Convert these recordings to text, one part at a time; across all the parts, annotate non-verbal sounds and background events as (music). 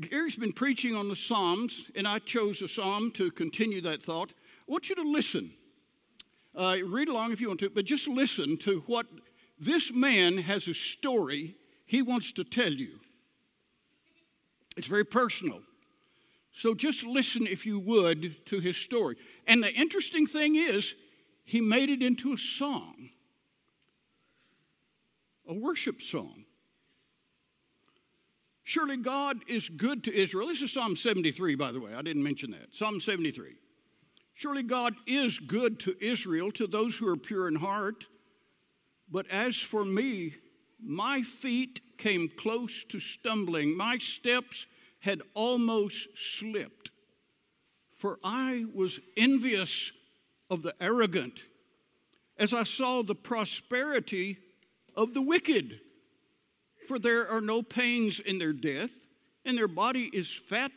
Gary's been preaching on the Psalms, and I chose a psalm to continue that thought. I want you to listen. Uh, read along if you want to, but just listen to what this man has a story he wants to tell you. It's very personal. So just listen, if you would, to his story. And the interesting thing is, he made it into a song, a worship song. Surely God is good to Israel. This is Psalm 73, by the way. I didn't mention that. Psalm 73. Surely God is good to Israel, to those who are pure in heart. But as for me, my feet came close to stumbling. My steps had almost slipped. For I was envious of the arrogant as I saw the prosperity of the wicked for there are no pains in their death, and their body is fat.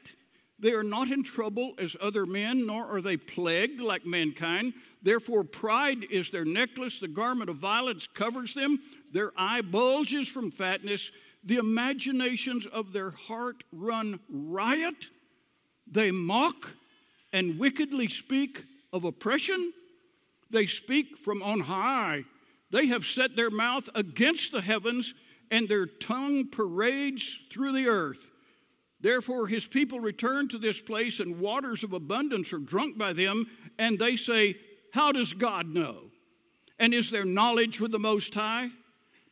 They are not in trouble as other men, nor are they plagued like mankind. Therefore, pride is their necklace, the garment of violence covers them, their eye bulges from fatness, the imaginations of their heart run riot. They mock and wickedly speak of oppression. They speak from on high. They have set their mouth against the heavens and their tongue parades through the earth. Therefore, his people return to this place, and waters of abundance are drunk by them, and they say, How does God know? And is there knowledge with the Most High?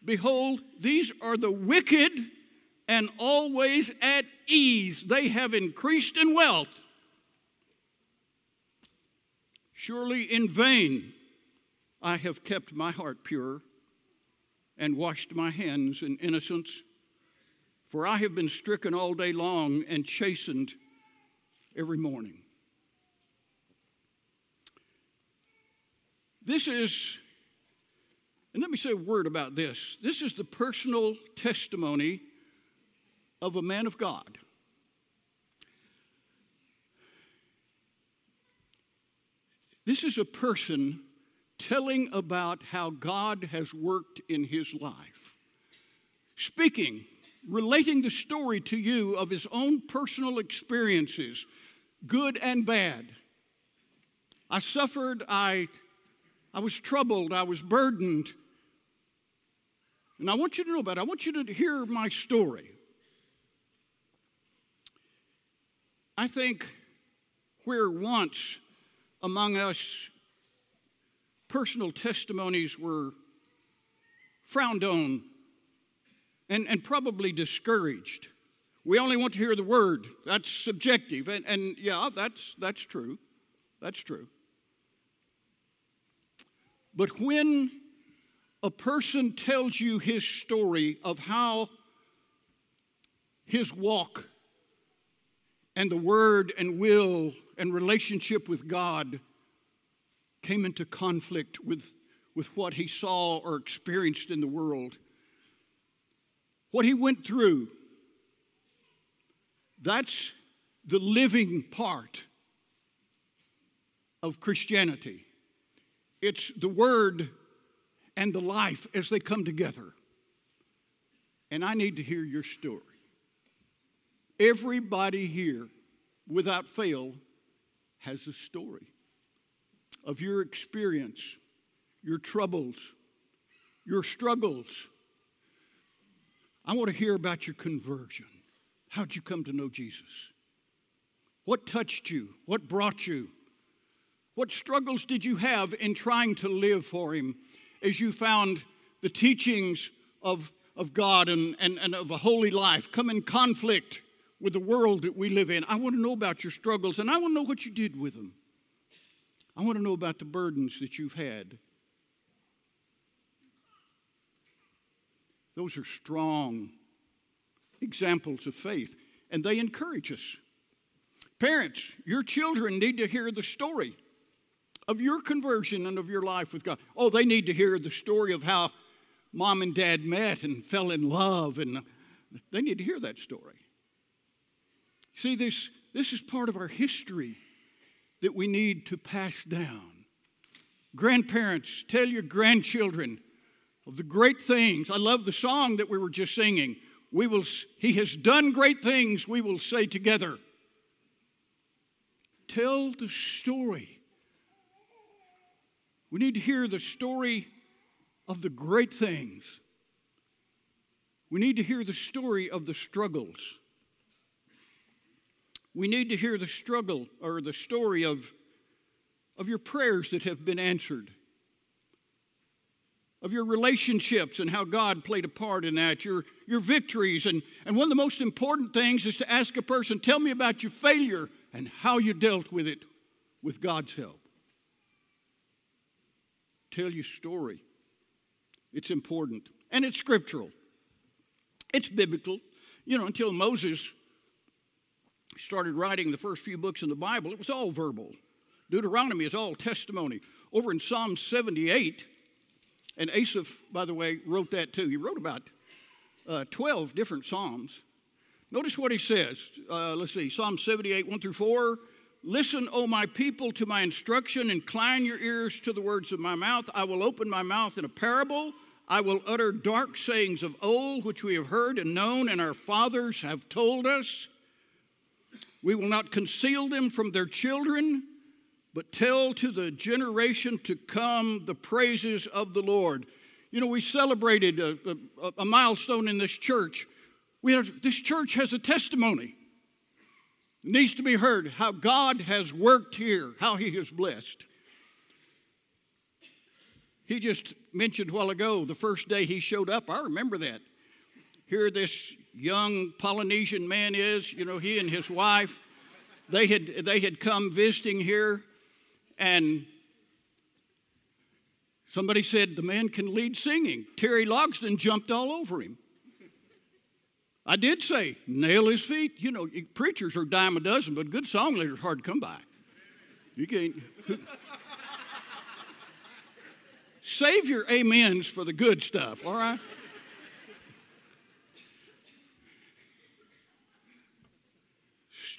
Behold, these are the wicked and always at ease. They have increased in wealth. Surely in vain I have kept my heart pure and washed my hands in innocence. For I have been stricken all day long and chastened every morning. This is, and let me say a word about this. This is the personal testimony of a man of God. This is a person telling about how God has worked in his life. Speaking, relating the story to you of his own personal experiences, good and bad. I suffered, I, I was troubled, I was burdened. And I want you to know about it. I want you to hear my story. I think where once among us personal testimonies were frowned on and, and probably discouraged. We only want to hear the word. That's subjective. And, and yeah, that's, that's true. That's true. But when a person tells you his story of how his walk and the word and will and relationship with God came into conflict with, with what he saw or experienced in the world. What he went through, that's the living part of Christianity. It's the word and the life as they come together. And I need to hear your story. Everybody here, without fail, has a story of your experience, your troubles, your struggles. I want to hear about your conversion. How'd you come to know Jesus? What touched you? What brought you? What struggles did you have in trying to live for Him as you found the teachings of, of God and, and, and of a holy life come in conflict with the world that we live in? I want to know about your struggles and I want to know what you did with them. I want to know about the burdens that you've had. Those are strong examples of faith, and they encourage us. Parents, your children need to hear the story of your conversion and of your life with God. Oh, they need to hear the story of how mom and dad met and fell in love, and they need to hear that story. See, this, this is part of our history that we need to pass down. Grandparents, tell your grandchildren of the great things. I love the song that we were just singing. we will, He has done great things, we will say together. Tell the story. We need to hear the story of the great things. We need to hear the story of the struggles. We need to hear the struggle or the story of, of your prayers that have been answered of your relationships and how God played a part in that, your, your victories. And, and one of the most important things is to ask a person, tell me about your failure and how you dealt with it with God's help. Tell your story. It's important. And it's scriptural. It's biblical. You know, until Moses started writing the first few books in the Bible, it was all verbal. Deuteronomy is all testimony. Over in Psalm 78, and Asaph, by the way, wrote that too. He wrote about uh, 12 different Psalms. Notice what he says. Uh, let's see, Psalm 78, 1 through 4. Listen, O my people, to my instruction, incline your ears to the words of my mouth. I will open my mouth in a parable. I will utter dark sayings of old, which we have heard and known, and our fathers have told us. We will not conceal them from their children but tell to the generation to come the praises of the Lord. You know, we celebrated a, a, a milestone in this church. We have, this church has a testimony. It needs to be heard how God has worked here, how He has blessed. He just mentioned a while ago the first day he showed up. I remember that. Here, this young Polynesian man is, you know, he and his wife, they had, they had come visiting here and somebody said the man can lead singing. Terry Logston jumped all over him. I did say, nail his feet. You know, preachers are dime a dozen, but good song leaders hard to come by. You can't. (laughs) Save your amens for the good stuff, all right?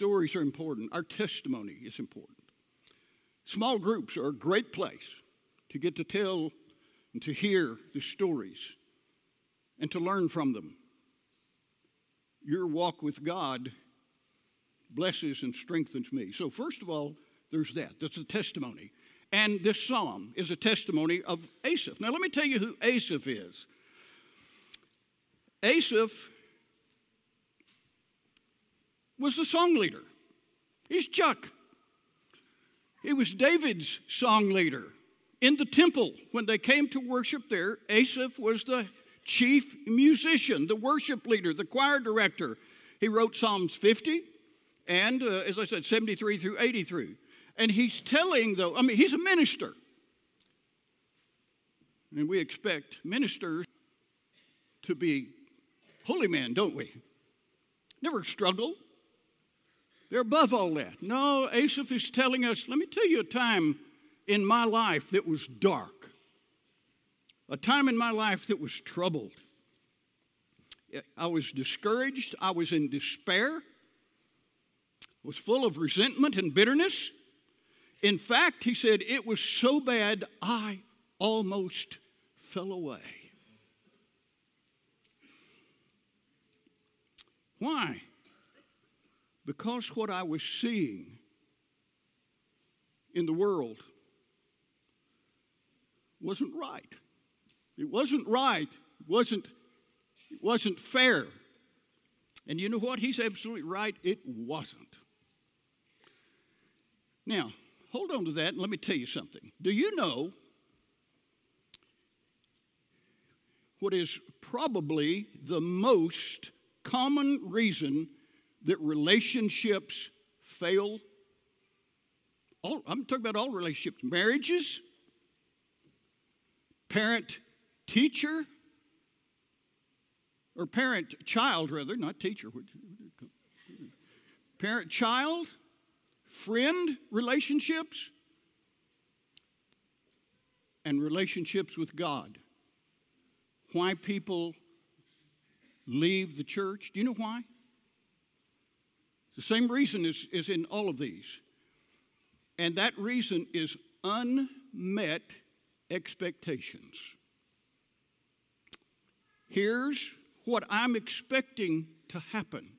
Stories are important. Our testimony is important. Small groups are a great place to get to tell and to hear the stories and to learn from them. Your walk with God blesses and strengthens me. So, first of all, there's that. That's a testimony. And this psalm is a testimony of Asaph. Now, let me tell you who Asaph is. Asaph was the song leader. He's Chuck. He was David's song leader. In the temple, when they came to worship there, Asaph was the chief musician, the worship leader, the choir director. He wrote Psalms 50 and, uh, as I said, 73 through 83. And he's telling, though, I mean, he's a minister. And we expect ministers to be holy men, don't we? Never struggle, they're above all that. No, Asaph is telling us, let me tell you a time in my life that was dark, a time in my life that was troubled. I was discouraged, I was in despair, was full of resentment and bitterness. In fact, he said, it was so bad I almost fell away. Why? Because what I was seeing in the world wasn't right. It wasn't right. It wasn't, it wasn't fair. And you know what? He's absolutely right. It wasn't. Now, hold on to that and let me tell you something. Do you know what is probably the most common reason that relationships fail. All, I'm talking about all relationships, marriages, parent teacher, or parent child, rather, not teacher. Parent child, friend relationships, and relationships with God. Why people leave the church. Do you know why? The same reason is, is in all of these. And that reason is unmet expectations. Here's what I'm expecting to happen.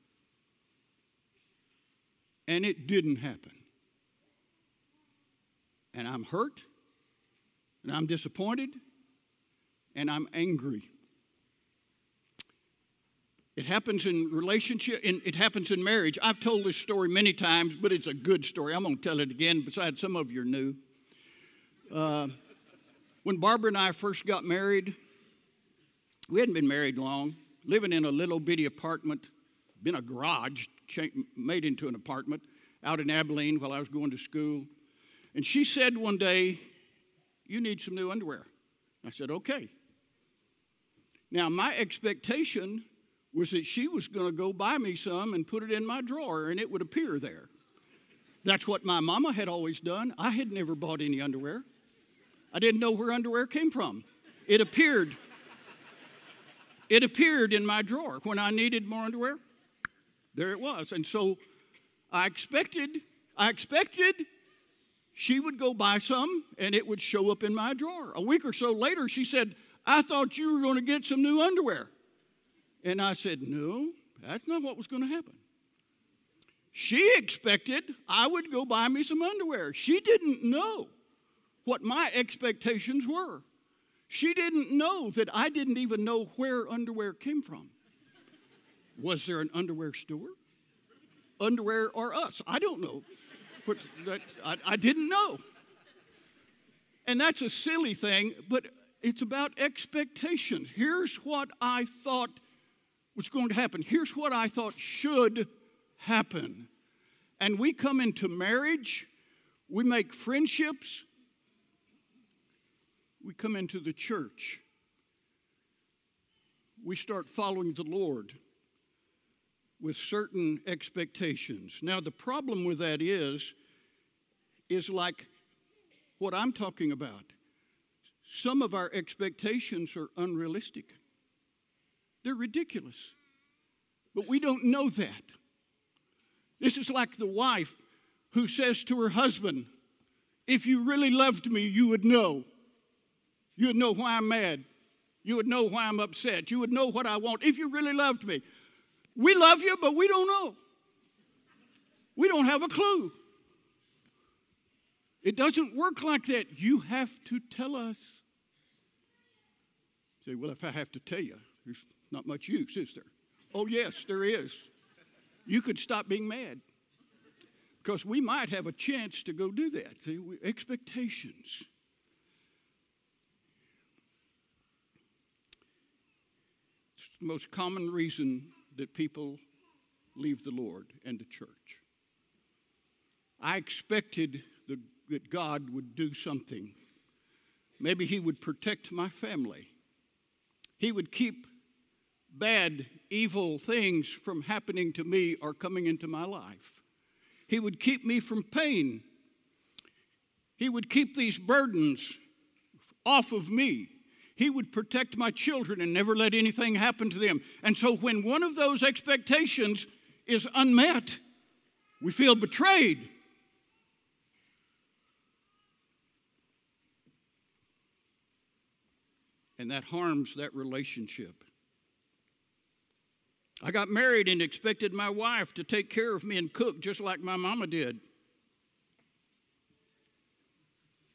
And it didn't happen. And I'm hurt, and I'm disappointed, and I'm angry. It happens in relationship, in, it happens in marriage. I've told this story many times, but it's a good story. I'm going to tell it again, besides, some of you are new. Uh, when Barbara and I first got married, we hadn't been married long, living in a little bitty apartment, been a garage, made into an apartment out in Abilene while I was going to school. And she said one day, You need some new underwear. I said, Okay. Now, my expectation was that she was going to go buy me some and put it in my drawer and it would appear there. That's what my mama had always done. I had never bought any underwear. I didn't know where underwear came from. It appeared. It appeared in my drawer when I needed more underwear. There it was. And so I expected, I expected she would go buy some and it would show up in my drawer. A week or so later, she said, I thought you were going to get some new underwear. And I said, No, that's not what was going to happen. She expected I would go buy me some underwear. She didn't know what my expectations were. She didn't know that I didn't even know where underwear came from. Was there an underwear store? Underwear or us? I don't know. But that, I, I didn't know. And that's a silly thing, but it's about expectation. Here's what I thought was going to happen. Here's what I thought should happen. And we come into marriage, we make friendships, we come into the church, we start following the Lord with certain expectations. Now, the problem with that is, is like what I'm talking about. Some of our expectations are unrealistic. They're ridiculous. But we don't know that. This is like the wife who says to her husband, If you really loved me, you would know. You would know why I'm mad. You would know why I'm upset. You would know what I want if you really loved me. We love you, but we don't know. We don't have a clue. It doesn't work like that. You have to tell us. Say, well, if I have to tell you, not much use, is there? Oh, yes, there is. You could stop being mad because we might have a chance to go do that. See, we, expectations. It's the most common reason that people leave the Lord and the church. I expected the, that God would do something. Maybe He would protect my family. He would keep bad, evil things from happening to me or coming into my life. He would keep me from pain. He would keep these burdens off of me. He would protect my children and never let anything happen to them. And so when one of those expectations is unmet, we feel betrayed. And that harms that relationship. I got married and expected my wife to take care of me and cook just like my mama did.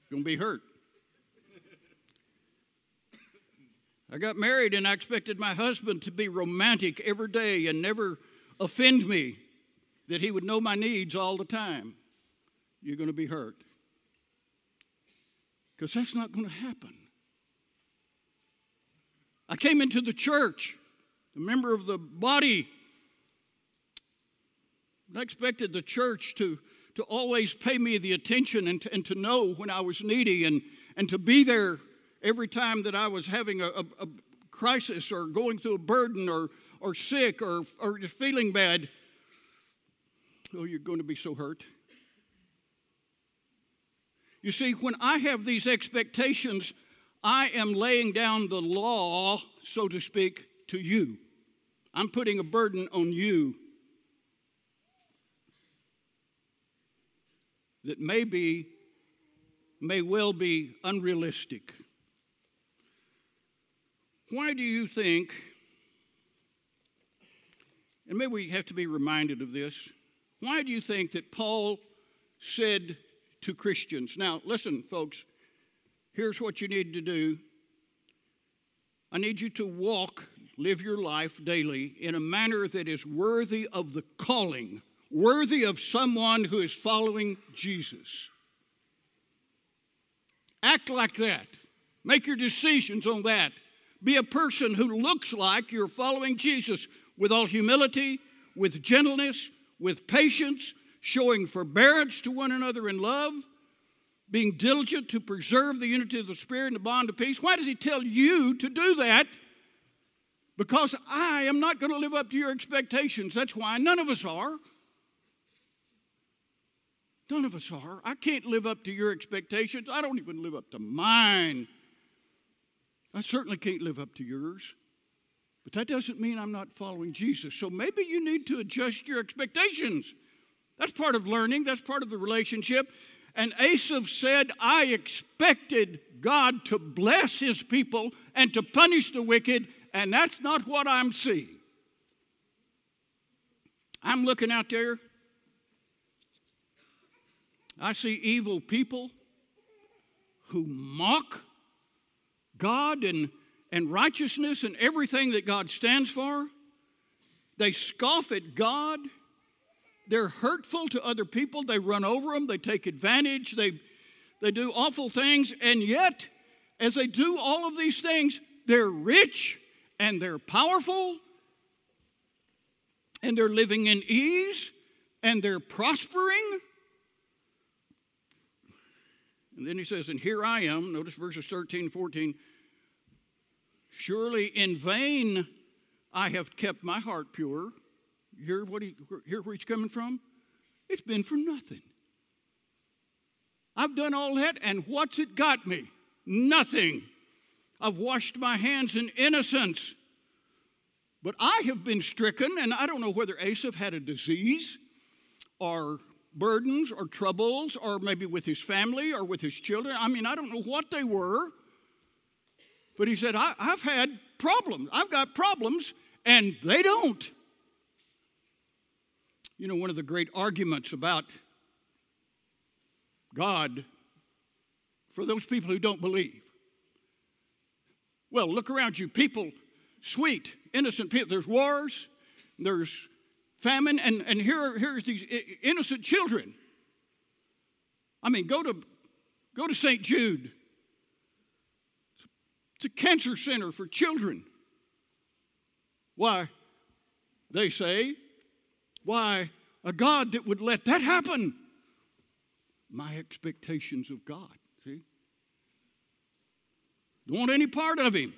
Gonna be hurt. I got married and I expected my husband to be romantic every day and never offend me, that he would know my needs all the time. You're to be hurt. Because that's not to happen. I came into the church a member of the body. I expected the church to, to always pay me the attention and to, and to know when I was needy and, and to be there every time that I was having a, a, a crisis or going through a burden or, or sick or, or just feeling bad. Oh, you're going to be so hurt. You see, when I have these expectations, I am laying down the law, so to speak, to you. I'm putting a burden on you that may be, may well be unrealistic. Why do you think and maybe we have to be reminded of this. Why do you think that Paul said to Christians, now listen, folks, here's what you need to do. I need you to walk, live your life daily in a manner that is worthy of the calling, worthy of someone who is following Jesus. Act like that. Make your decisions on that. Be a person who looks like you're following Jesus with all humility, with gentleness, with patience, showing forbearance to one another in love, being diligent to preserve the unity of the Spirit and the bond of peace. Why does he tell you to do that? Because I am not going to live up to your expectations. That's why none of us are. None of us are. I can't live up to your expectations. I don't even live up to mine. I certainly can't live up to yours. But that doesn't mean I'm not following Jesus. So maybe you need to adjust your expectations. That's part of learning, that's part of the relationship. And Asaph said, I expected God to bless his people and to punish the wicked, and that's not what I'm seeing. I'm looking out there. I see evil people who mock God and and righteousness and everything that God stands for. They scoff at God. They're hurtful to other people. They run over them. They take advantage. They, they do awful things. And yet, as they do all of these things, they're rich and they're powerful and they're living in ease and they're prospering. And then he says, And here I am, notice verses 13 14. Surely in vain I have kept my heart pure. Hear, what he, hear where he's coming from? It's been for nothing. I've done all that, and what's it got me? Nothing. I've washed my hands in innocence. But I have been stricken, and I don't know whether Asaph had a disease or burdens or troubles, or maybe with his family or with his children. I mean, I don't know what they were. But he said, I, have had problems. I've got problems, and they don't. You know, one of the great arguments about God for those people who don't believe. Well, look around you. People, sweet, innocent people. There's wars, there's famine, and, and here, here's these innocent children. I mean, go to, go to St. Jude it's a cancer center for children. Why, they say, why a God that would let that happen? My expectations of God? Don't want any part of Him.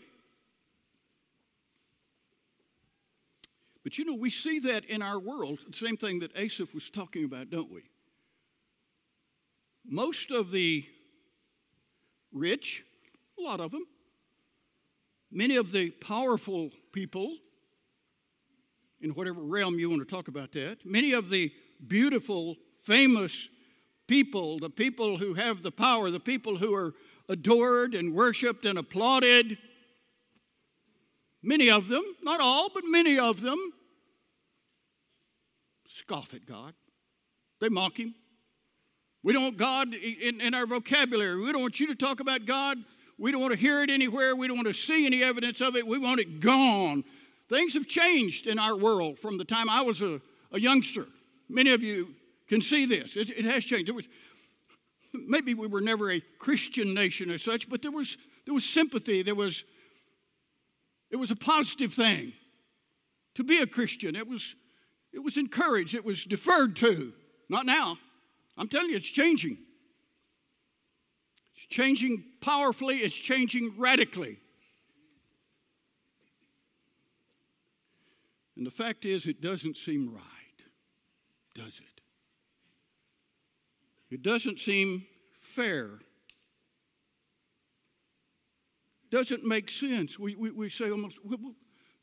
But you know, we see that in our world, the same thing that Asaph was talking about, don't we? Most of the rich, a lot of them, Many of the powerful people, in whatever realm you want to talk about that, many of the beautiful, famous people, the people who have the power, the people who are adored and worshiped and applauded, many of them, not all, but many of them, scoff at God. They mock Him. We don't want God in, in our vocabulary. We don't want you to talk about God we don't want to hear it anywhere. We don't want to see any evidence of it. We want it gone. Things have changed in our world from the time I was a, a youngster. Many of you can see this. It, it has changed. There was, maybe we were never a Christian nation as such, but there was, there was sympathy. There was, it was a positive thing to be a Christian. It was, it was encouraged. It was deferred to. Not now. I'm telling you, it's changing It's changing powerfully, it's changing radically. And the fact is, it doesn't seem right, does it? It doesn't seem fair. Doesn't make sense. We, we, we say almost, well,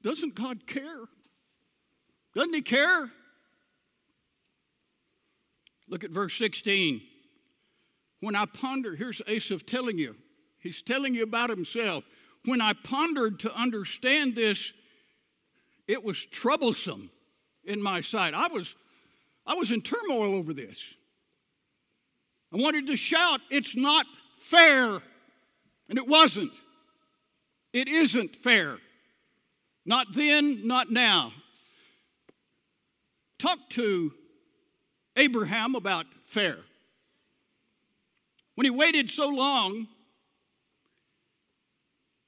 doesn't God care? Doesn't He care? Look at verse 16. When I ponder, here's Asaph telling you, he's telling you about himself. When I pondered to understand this, it was troublesome. in my sight. I was, I was in turmoil over this. I wanted to shout, It's not fair. And it wasn't. It isn't fair. Not then, not now. Talk to Abraham about fair. When he waited so long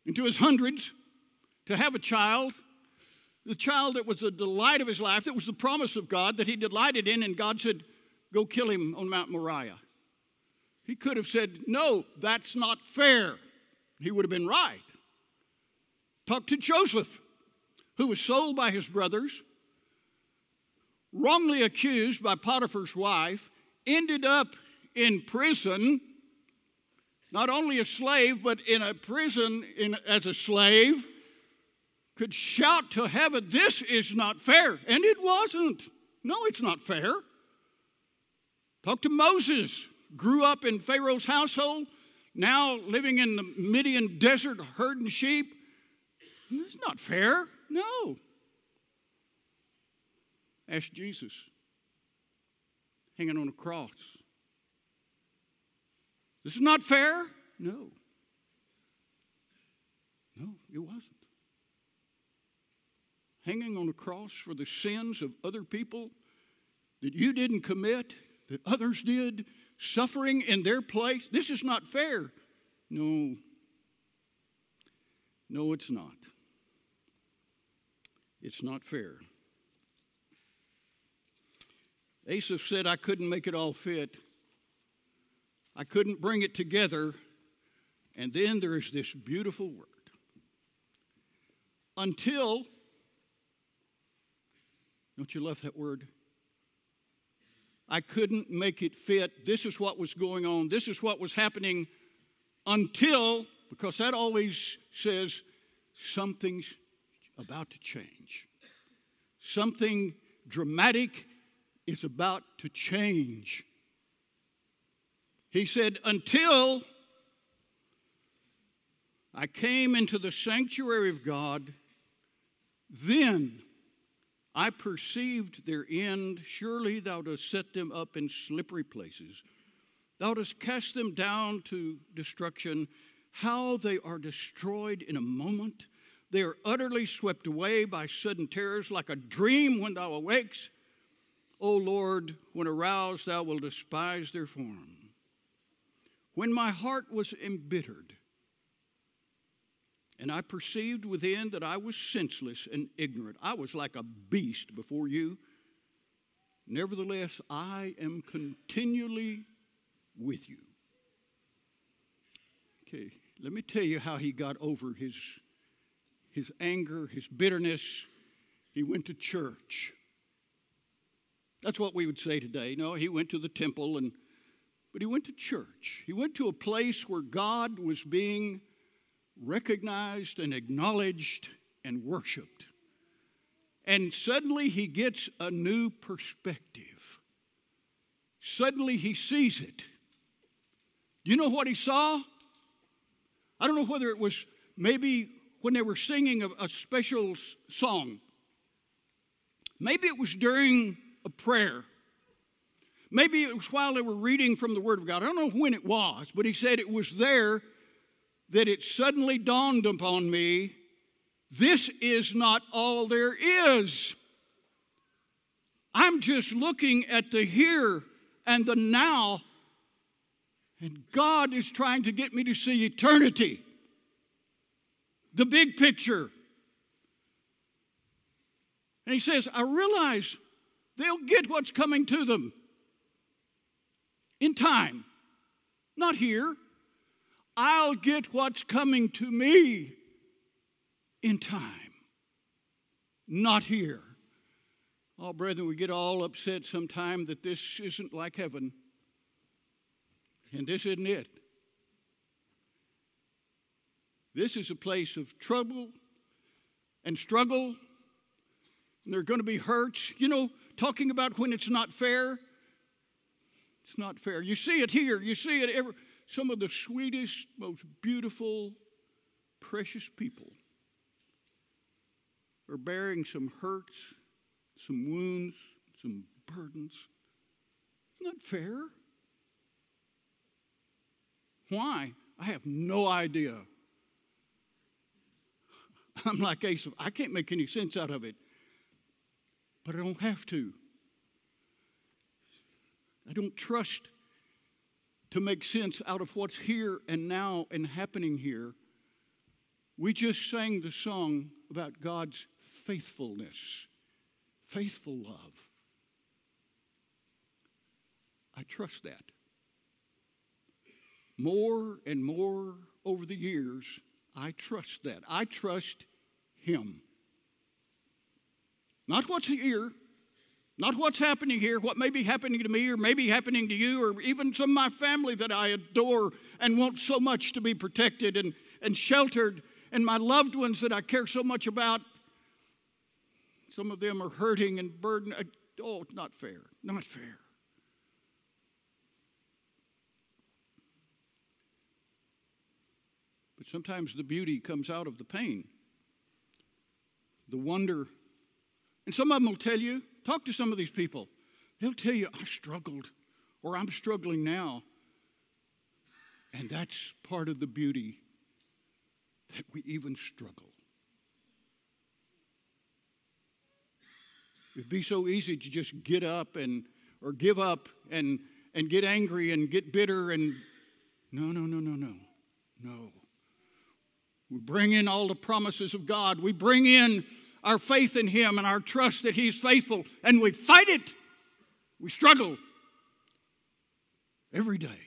into his hundreds to have a child, the child that was the delight of his life, that was the promise of God that he delighted in, and God said, Go kill him on Mount Moriah. He could have said, No, that's not fair. He would have been right. Talk to Joseph, who was sold by his brothers, wrongly accused by Potiphar's wife, ended up in prison, not only a slave, but in a prison in, as a slave, could shout to heaven, This is not fair. And it wasn't. No, it's not fair. Talk to Moses, grew up in Pharaoh's household, now living in the Midian desert herding sheep. It's not fair. No. Ask Jesus, hanging on a cross. This is not fair? No. No, it wasn't. Hanging on a cross for the sins of other people that you didn't commit, that others did, suffering in their place. This is not fair. No. No, it's not. It's not fair. Asaph said, I couldn't make it all fit. I couldn't bring it together. And then there is this beautiful word. Until, don't you love that word? I couldn't make it fit. This is what was going on. This is what was happening until, because that always says something's about to change. Something dramatic is about to change. He said, Until I came into the sanctuary of God, then I perceived their end. Surely thou dost set them up in slippery places. Thou dost cast them down to destruction. How they are destroyed in a moment. They are utterly swept away by sudden terrors, like a dream when thou awakes. O Lord, when aroused, thou wilt despise their form. When my heart was embittered, and I perceived within that I was senseless and ignorant. I was like a beast before you. Nevertheless, I am continually with you. Okay, let me tell you how he got over his, his anger, his bitterness. He went to church. That's what we would say today. No, he went to the temple and but he went to church. He went to a place where God was being recognized and acknowledged and worshiped. And suddenly he gets a new perspective. Suddenly he sees it. Do you know what he saw? I don't know whether it was maybe when they were singing a, a special song. Maybe it was during a prayer. Maybe it was while they were reading from the Word of God. I don't know when it was, but he said it was there that it suddenly dawned upon me this is not all there is. I'm just looking at the here and the now, and God is trying to get me to see eternity, the big picture. And he says, I realize they'll get what's coming to them in time, not here. I'll get what's coming to me in time, not here. Oh, brethren, we get all upset sometime that this isn't like heaven, and this isn't it. This is a place of trouble and struggle, and there are going to be hurts. You know, talking about when it's not fair, it's not fair. You see it here, you see it every some of the sweetest, most beautiful, precious people are bearing some hurts, some wounds, some burdens. That fair? Why? I have no idea. (laughs) I'm like Asa. I can't make any sense out of it, but I don't have to. I don't trust to make sense out of what's here and now and happening here. We just sang the song about God's faithfulness, faithful love. I trust that. More and more over the years, I trust that. I trust Him. Not what's here, not what's happening here, what may be happening to me or maybe happening to you or even some of my family that I adore and want so much to be protected and, and sheltered, and my loved ones that I care so much about. Some of them are hurting and burdened. Uh, oh, it's not fair. Not fair. But sometimes the beauty comes out of the pain, the wonder. And some of them will tell you, talk to some of these people, they'll tell you, I struggled, or I'm struggling now. And that's part of the beauty that we even struggle. It'd be so easy to just get up and or give up and and get angry and get bitter and no no no no no no we bring in all the promises of God. We bring in our faith in Him and our trust that He's faithful, and we fight it. We struggle every day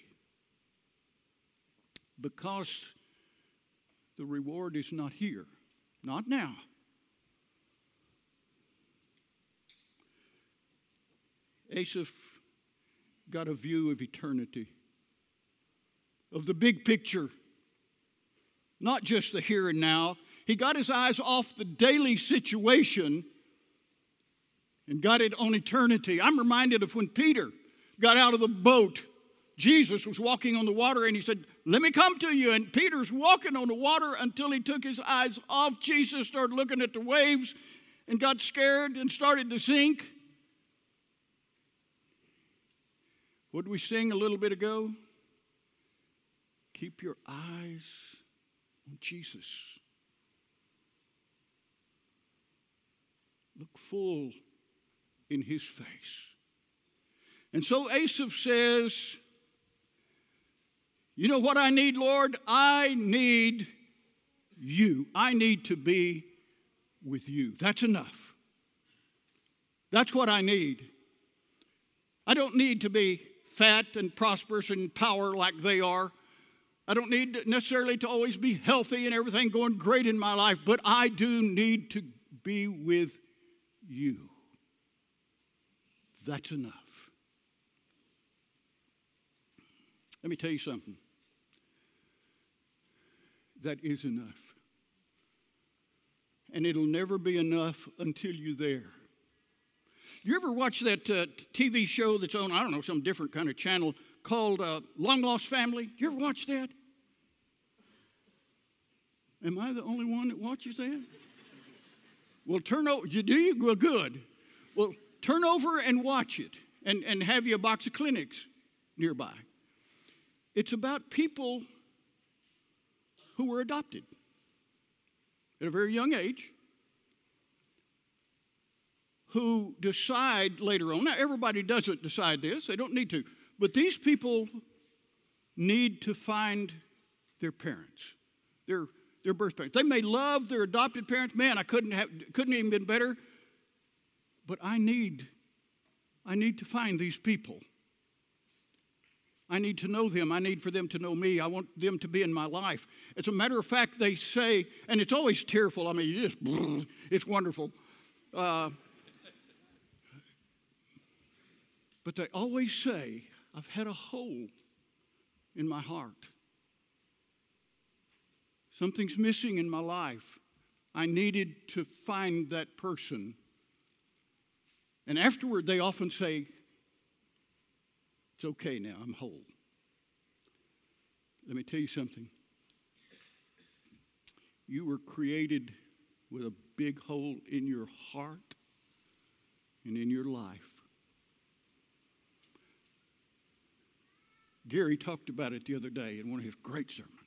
because the reward is not here, not now. Asaph got a view of eternity, of the big picture not just the here and now. He got his eyes off the daily situation and got it on eternity. I'm reminded of when Peter got out of the boat. Jesus was walking on the water and he said, Let me come to you. And Peter's walking on the water until he took his eyes off Jesus, started looking at the waves, and got scared and started to sink. What did we sing a little bit ago? Keep your eyes on Jesus. Look full in his face. And so Asaph says, You know what I need, Lord? I need you. I need to be with you. That's enough. That's what I need. I don't need to be fat and prosperous and power like they are. I don't need necessarily to always be healthy and everything going great in my life, but I do need to be with you. That's enough. Let me tell you something. That is enough. And it'll never be enough until you're there. You ever watch that uh, TV show that's on, I don't know, some different kind of channel called uh, Long Lost Family? You ever watch that? Am I the only one that watches that? Well, turn over. You do? You? Well, good. Well, turn over and watch it and, and have you a box of Kleenex nearby. It's about people who were adopted at a very young age who decide later on. Now, everybody doesn't decide this, they don't need to. But these people need to find their parents, their their birth parents. They may love their adopted parents. Man, I couldn't have couldn't even been better. But I need I need to find these people. I need to know them. I need for them to know me. I want them to be in my life. As a matter of fact, they say, and it's always tearful. I mean, just (laughs) it's wonderful. Uh, but they always say, I've had a hole in my heart. Something's missing in my life. I needed to find that person. And afterward, they often say, It's okay now, I'm whole. Let me tell you something. You were created with a big hole in your heart and in your life. Gary talked about it the other day in one of his great sermons.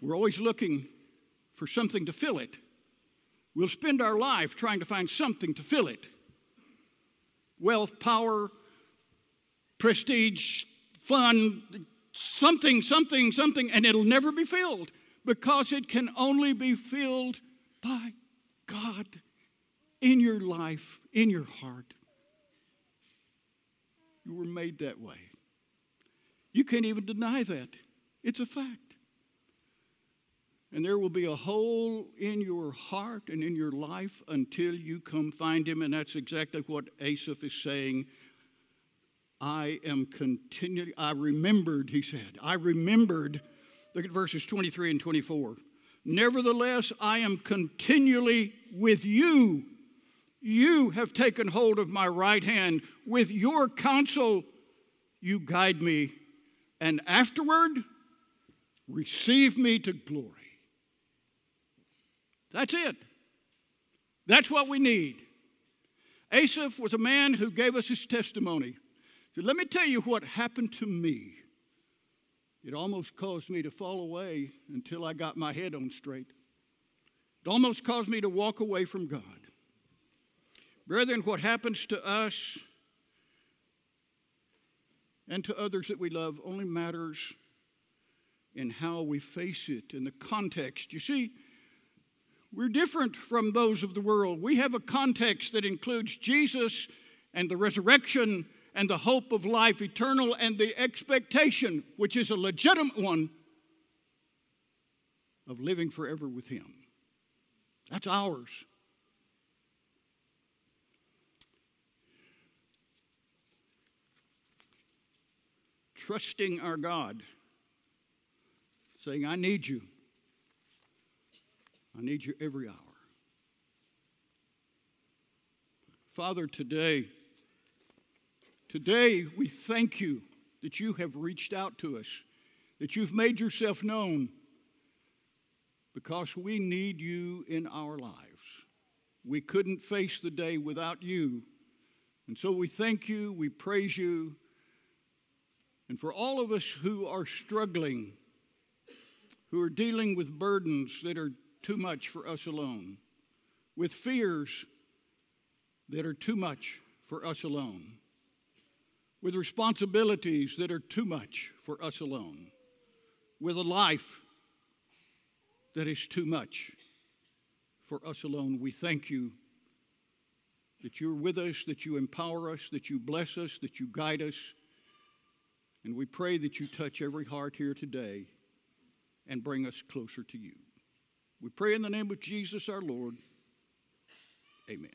We're always looking for something to fill it. We'll spend our life trying to find something to fill it wealth, power, prestige, fun, something, something, something, and it'll never be filled because it can only be filled by God in your life, in your heart. You were made that way. You can't even deny that. It's a fact. And there will be a hole in your heart and in your life until you come find him. And that's exactly what Asaph is saying. I am continually, I remembered, he said, I remembered. Look at verses 23 and 24. Nevertheless, I am continually with you. You have taken hold of my right hand. With your counsel, you guide me. And afterward, receive me to glory. That's it. That's what we need. Asaph was a man who gave us his testimony. Let me tell you what happened to me. It almost caused me to fall away until I got my head on straight. It almost caused me to walk away from God. Brethren, what happens to us and to others that we love only matters in how we face it, in the context. You see, we're different from those of the world. We have a context that includes Jesus and the resurrection and the hope of life eternal and the expectation, which is a legitimate one, of living forever with Him. That's ours. Trusting our God, saying, I need you. I need you every hour. Father, today, today we thank you that you have reached out to us, that you've made yourself known, because we need you in our lives. We couldn't face the day without you. And so we thank you, we praise you. And for all of us who are struggling, who are dealing with burdens that are too much for us alone, with fears that are too much for us alone, with responsibilities that are too much for us alone, with a life that is too much for us alone. We thank you that you're with us, that you empower us, that you bless us, that you guide us. And we pray that you touch every heart here today and bring us closer to you. We pray in the name of Jesus our Lord. Amen.